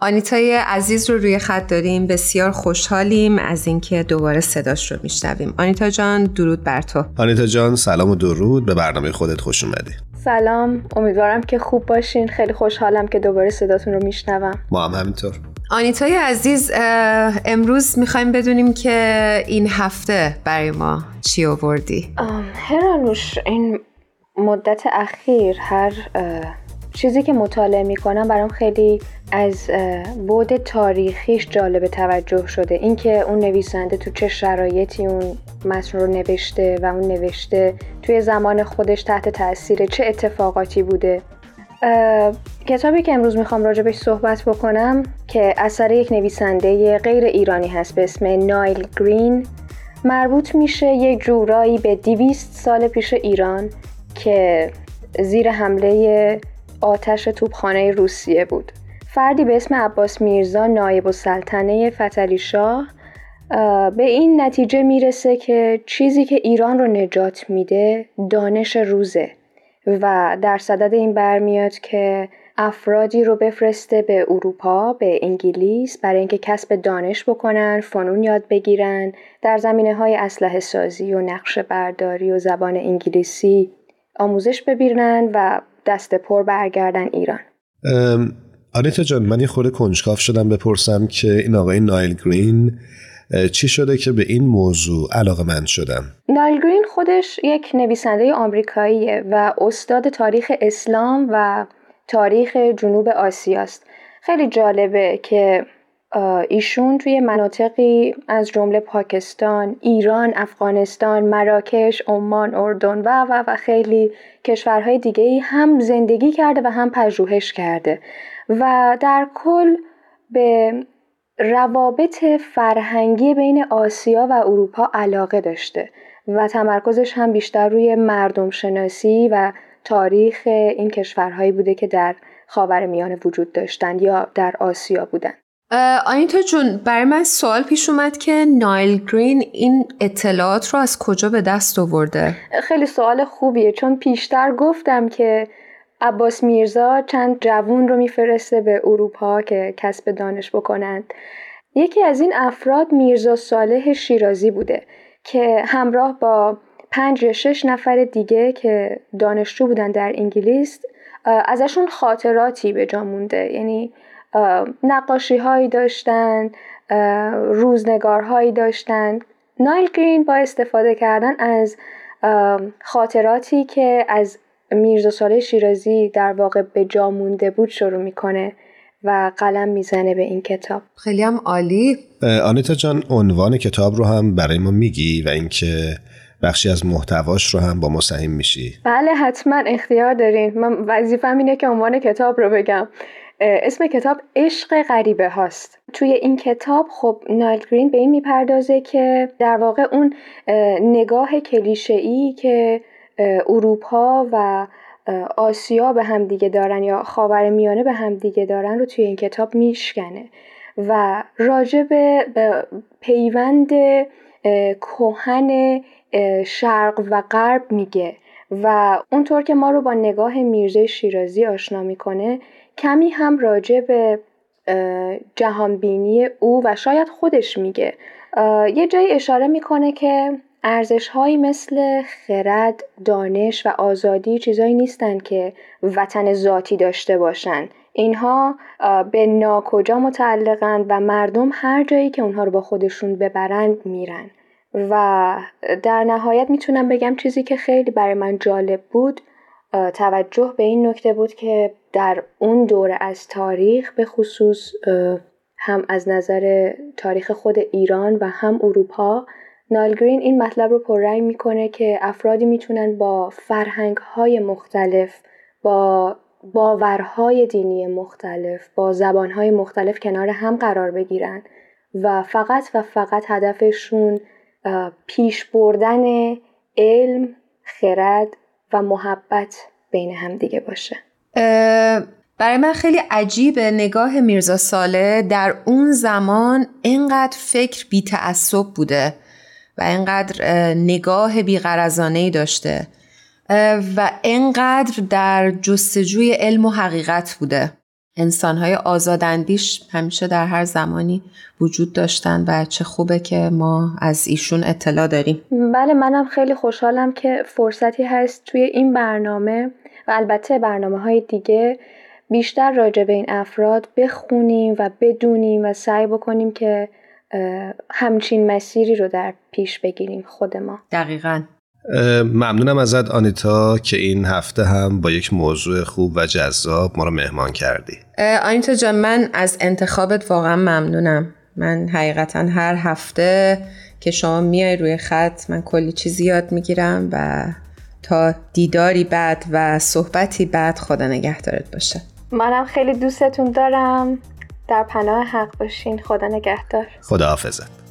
آنیتای عزیز رو روی خط داریم. بسیار خوشحالیم از اینکه دوباره صداش رو میشنویم. آنیتا جان درود بر تو. آنیتا جان سلام و درود. به برنامه خودت خوش اومدی. سلام. امیدوارم که خوب باشین. خیلی خوشحالم که دوباره صداتون رو میشنوم. ما هم همینطور. آنیتای عزیز امروز می‌خوایم بدونیم که این هفته برای ما چی آوردی؟ هرانوش این مدت اخیر هر چیزی که مطالعه می‌کنم برام خیلی از بود تاریخیش جالب توجه شده. اینکه اون نویسنده تو چه شرایطی اون متن رو نوشته و اون نوشته توی زمان خودش تحت تاثیر چه اتفاقاتی بوده. کتابی که امروز می‌خوام راجبش صحبت بکنم که اثر یک نویسنده غیر ایرانی هست به اسم نایل گرین مربوط میشه یک جورایی به دیویست سال پیش ایران که زیر حمله آتش توپخانه روسیه بود. فردی به اسم عباس میرزا نایب و سلطنه فتلی شاه به این نتیجه می‌رسه که چیزی که ایران رو نجات میده دانش روزه و در صدد این برمیاد که افرادی رو بفرسته به اروپا به انگلیس برای اینکه کسب دانش بکنن فنون یاد بگیرن در زمینه های اسلحه سازی و نقشه برداری و زبان انگلیسی آموزش ببینن و دست پر برگردن ایران آنیتا جان من یه خورده کنجکاف شدم بپرسم که این آقای نایل گرین چی شده که به این موضوع علاقه من شدم؟ نایل گرین خودش یک نویسنده آمریکاییه و استاد تاریخ اسلام و تاریخ جنوب آسیاست خیلی جالبه که ایشون توی مناطقی از جمله پاکستان، ایران، افغانستان، مراکش، عمان، اردن و و و خیلی کشورهای دیگه هم زندگی کرده و هم پژوهش کرده و در کل به روابط فرهنگی بین آسیا و اروپا علاقه داشته و تمرکزش هم بیشتر روی مردم شناسی و تاریخ این کشورهایی بوده که در خاور میانه وجود داشتند یا در آسیا بودن آنیتا جون برای من سوال پیش اومد که نایل گرین این اطلاعات رو از کجا به دست آورده؟ خیلی سوال خوبیه چون پیشتر گفتم که عباس میرزا چند جوون رو میفرسته به اروپا که کسب دانش بکنند یکی از این افراد میرزا صالح شیرازی بوده که همراه با پنج یا شش نفر دیگه که دانشجو بودن در انگلیس ازشون خاطراتی به جا مونده یعنی نقاشی هایی داشتن روزنگارهایی داشتن. نایل گرین با استفاده کردن از خاطراتی که از میرزا ساله شیرازی در واقع به جا مونده بود شروع می‌کنه و قلم می‌زنه به این کتاب. خیلی هم عالی. آنیتا جان عنوان کتاب رو هم برای ما میگی و اینکه بخشی از محتواش رو هم با ما سهیم میشی. بله حتما اختیار دارین. من وظیفم اینه که عنوان کتاب رو بگم. اسم کتاب عشق غریبه هاست. توی این کتاب خب نایل گرین به این می‌پردازه که در واقع اون نگاه کلیشه که اروپا و آسیا به هم دیگه دارن یا خاور میانه به هم دیگه دارن رو توی این کتاب میشکنه و راجع به پیوند کهن شرق و غرب میگه. و اونطور که ما رو با نگاه میرزه شیرازی آشنا می‌کنه کمی هم راجع به جهانبینی او و شاید خودش میگه. یه جایی اشاره می‌کنه که ارزش هایی مثل خرد، دانش و آزادی چیزایی نیستن که وطن ذاتی داشته باشن. اینها به ناکجا متعلقند و مردم هر جایی که اونها رو با خودشون ببرند میرن. و در نهایت می‌تونم بگم چیزی که خیلی برای من جالب بود توجه به این نکته بود که در اون دوره از تاریخ به خصوص هم از نظر تاریخ خود ایران و هم اروپا نالگرین این مطلب رو پررنگ می‌کنه که افرادی می‌تونن با فرهنگ های مختلف با باورهای دینی مختلف با زبانهای مختلف کنار هم قرار بگیرن و فقط و فقط هدفشون پیش بردن علم، خرد و محبت بین هم دیگه باشه. برای من خیلی عجیبه نگاه میرزا ساله در اون زمان اینقدر فکر بی تعصب بوده و اینقدر نگاه بیغرزانه داشته و اینقدر در جستجوی علم و حقیقت بوده. انسانهای آزاداندیش همیشه در هر زمانی وجود داشتن و چه خوبه که ما از ایشون اطلاع داریم. بله منم خیلی خوشحالم که فرصتی هست توی این برنامه و البته برنامه های دیگه بیشتر راجع به این افراد بخونیم و بدونیم و سعی بکنیم که همچین مسیری رو در پیش بگیریم خود ما. دقیقا. ممنونم ازت آنیتا که این هفته هم با یک موضوع خوب و جذاب ما رو مهمان کردی. آنیتا جان من از انتخابت واقعا ممنونم. من حقیقتا هر هفته که شما میای روی خط من کلی چیزی یاد می‌گیرم و تا دیداری بعد و صحبتی بعد خدا نگهدارت باشه. منم خیلی دوستتون دارم. در پناه حق باشین. خدا نگهدار. خدا حافظت